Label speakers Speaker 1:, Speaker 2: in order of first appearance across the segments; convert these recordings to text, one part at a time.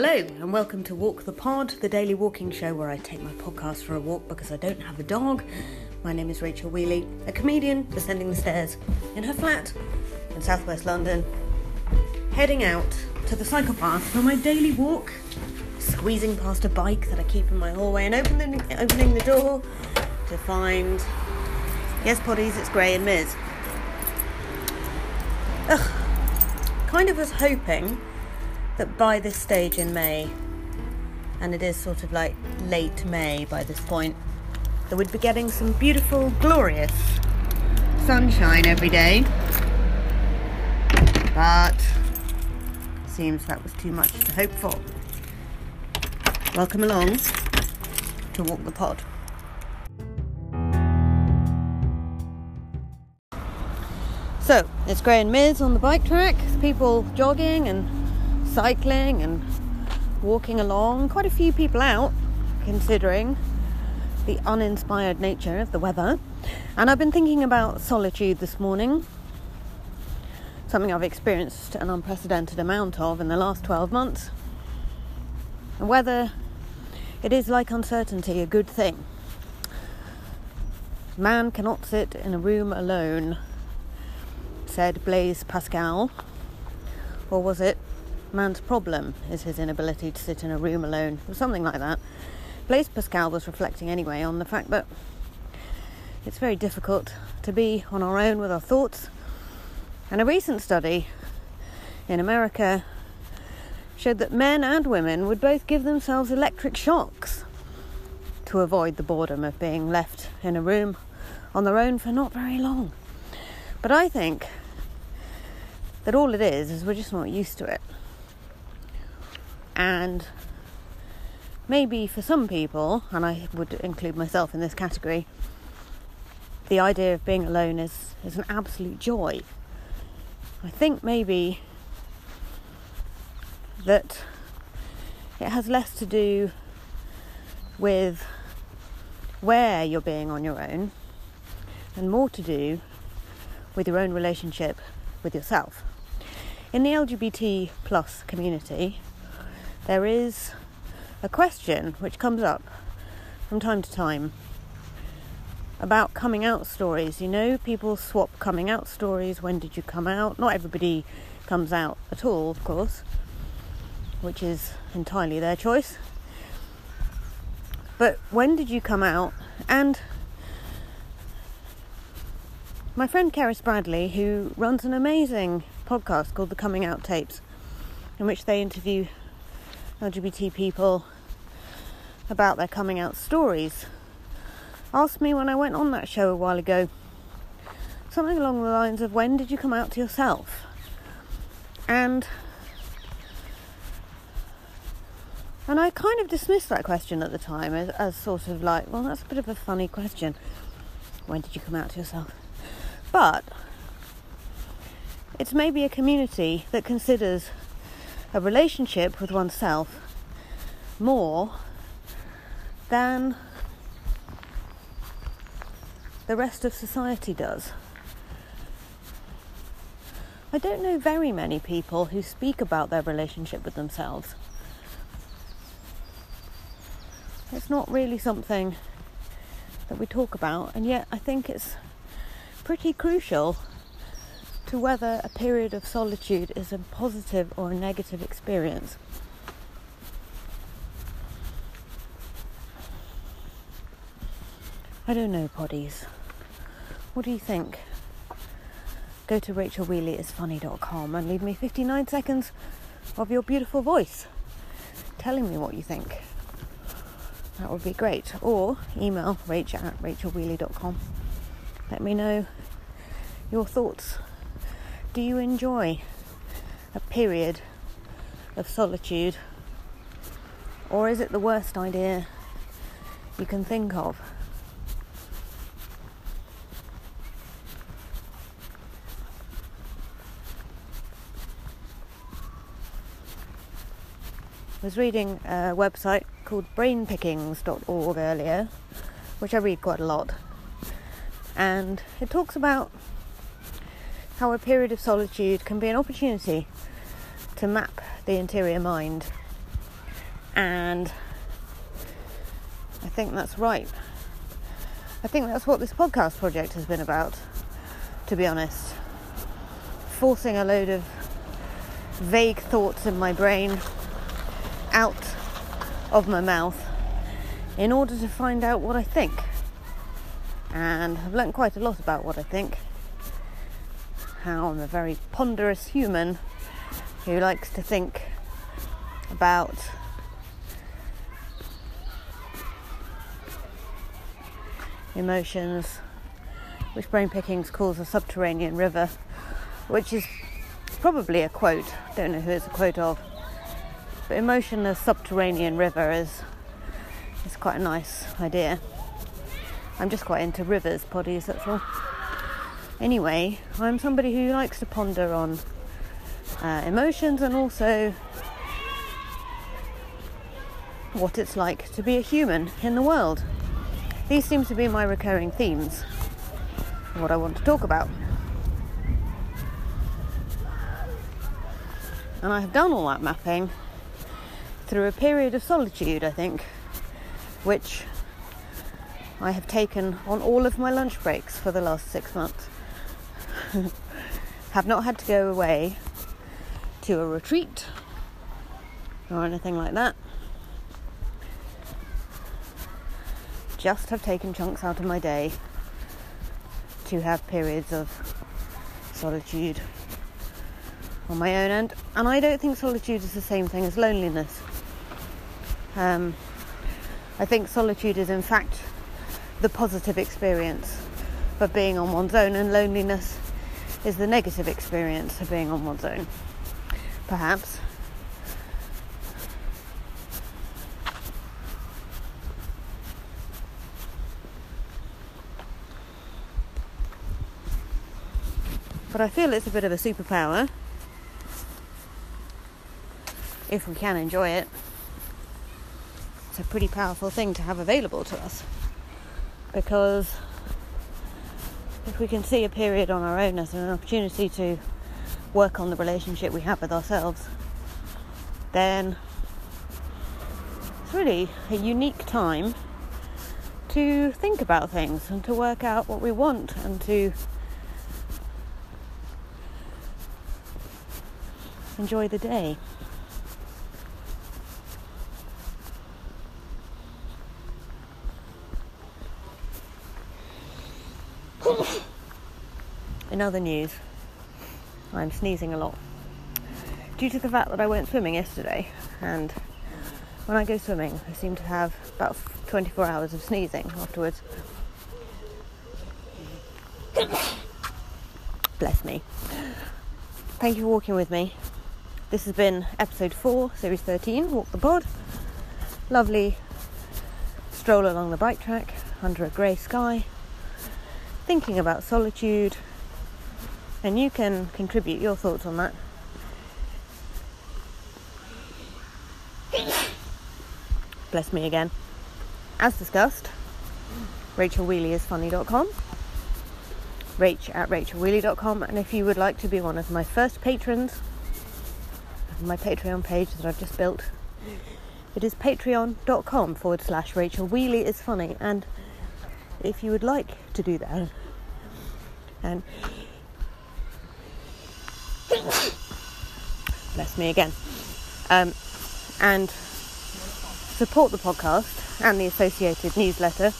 Speaker 1: Hello, and welcome to Walk the Pod, the daily walking show where I take my podcast for a walk because I don't have a dog. My name is Rachel Wheely, a comedian descending the stairs in her flat in southwest London, heading out to the cycle path for my daily walk, squeezing past a bike that I keep in my hallway and opening, opening the door to find. Yes, Poddies, it's Gray and Miz. Ugh. Kind of was hoping that by this stage in May, and it is sort of like late May by this point, that we'd be getting some beautiful, glorious sunshine every day. But seems that was too much to hope for. Welcome along to Walk the Pod. So, it's Gray and Miz on the bike track, people jogging and cycling and walking along. Quite a few people out, considering the uninspired nature of the weather. And I've been thinking about solitude this morning, something I've experienced an unprecedented amount of in the last 12 months, and whether it is like uncertainty a good thing. Man cannot sit in a room alone, said Blaise Pascal. Or was it man's problem is his inability to sit in a room alone, or something like that. Blaise Pascal was reflecting anyway on the fact that it's very difficult to be on our own with our thoughts. And a recent study in America showed that men and women would both give themselves electric shocks to avoid the boredom of being left in a room on their own for not very long. But I think that all it is is we're just not used to it. And maybe for some people, and I would include myself in this category, the idea of being alone is, is an absolute joy. I think maybe that it has less to do with where you're being on your own and more to do with your own relationship with yourself. In the LGBT plus community, there is a question which comes up from time to time about coming out stories. You know, people swap coming out stories. When did you come out? Not everybody comes out at all, of course, which is entirely their choice. But when did you come out? And my friend Keris Bradley, who runs an amazing podcast called The Coming Out Tapes, in which they interview LGBT people about their coming out stories, asked me when I went on that show a while ago something along the lines of when did you come out to yourself? And and I kind of dismissed that question at the time as, as sort of like, well, that's a bit of a funny question. When did you come out to yourself? But it's maybe a community that considers a relationship with oneself more than the rest of society does. I don't know very many people who speak about their relationship with themselves. It's not really something that we talk about, and yet I think it's pretty crucial to whether a period of solitude is a positive or a negative experience. I don't know, poddies. What do you think? Go to rachelwheelyisfunny.com and leave me 59 seconds of your beautiful voice telling me what you think. That would be great. Or email rach at rachelwheely.com. Let me know your thoughts do you enjoy a period of solitude? Or is it the worst idea you can think of? I was reading a website called brainpickings.org earlier, which I read quite a lot. And it talks about how a period of solitude can be an opportunity to map the interior mind And I think that's right. I think that's what this podcast project has been about, to be honest. Forcing a load of vague thoughts in my brain out of my mouth in order to find out what I think. And I've learned quite a lot about what I think. How I'm a very ponderous human who likes to think about emotions, which Brain Pickings calls a subterranean river, which is probably a quote, don't know who it's a quote of. But emotionless subterranean river is is quite a nice idea. I'm just quite into rivers, poddies, that's all. Anyway, I'm somebody who likes to ponder on uh, emotions and also what it's like to be a human in the world. These seem to be my recurring themes, what I want to talk about. And I have done all that mapping through a period of solitude, I think, which I have taken on all of my lunch breaks for the last six months. have not had to go away to a retreat or anything like that. Just have taken chunks out of my day to have periods of solitude on my own end. And I don't think solitude is the same thing as loneliness. Um, I think solitude is, in fact, the positive experience of being on one's own, and loneliness is the negative experience of being on one's own. Perhaps. But I feel it's a bit of a superpower if we can enjoy it. It's a pretty powerful thing to have available to us because if we can see a period on our own as an opportunity to work on the relationship we have with ourselves, then it's really a unique time to think about things and to work out what we want and to enjoy the day. In other news, I'm sneezing a lot due to the fact that I went swimming yesterday, and when I go swimming, I seem to have about 24 hours of sneezing afterwards. Bless me. Thank you for walking with me. This has been episode 4, series 13, Walk the Pod. Lovely stroll along the bike track under a grey sky, thinking about solitude, and you can contribute your thoughts on that. Bless me again. As discussed, rachelwheelyisfunny.com, rach at rachelwheely.com, and if you would like to be one of my first patrons, my Patreon page that I've just built, it is patreon.com forward slash Rachel Wheely is funny. And if you would like to do that, and bless me again. Um, and support the podcast and the associated newsletter,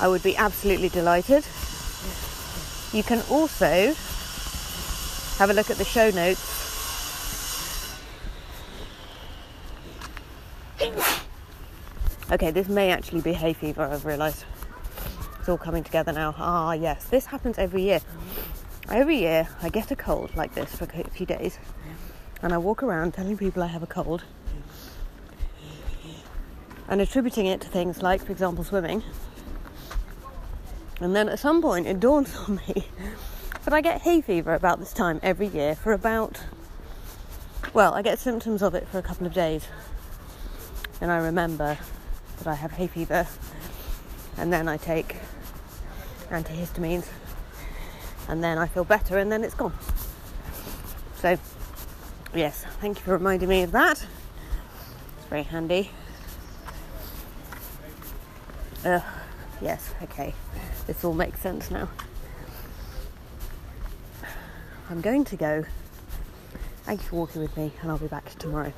Speaker 1: I would be absolutely delighted. You can also have a look at the show notes. Okay, this may actually be hay fever, I've realised. It's all coming together now. Ah, yes, this happens every year. Every year I get a cold like this for a few days. And I walk around telling people I have a cold. And attributing it to things like, for example, swimming. And then at some point it dawns on me. That I get hay fever about this time every year for about, well, I get symptoms of it for a couple of days. And I remember that I have hay fever. And then I take antihistamines and then I feel better and then it's gone. So, yes, thank you for reminding me of that. It's very handy. Uh, yes, okay. This all makes sense now. I'm going to go. Thank you for walking with me, and I'll be back tomorrow.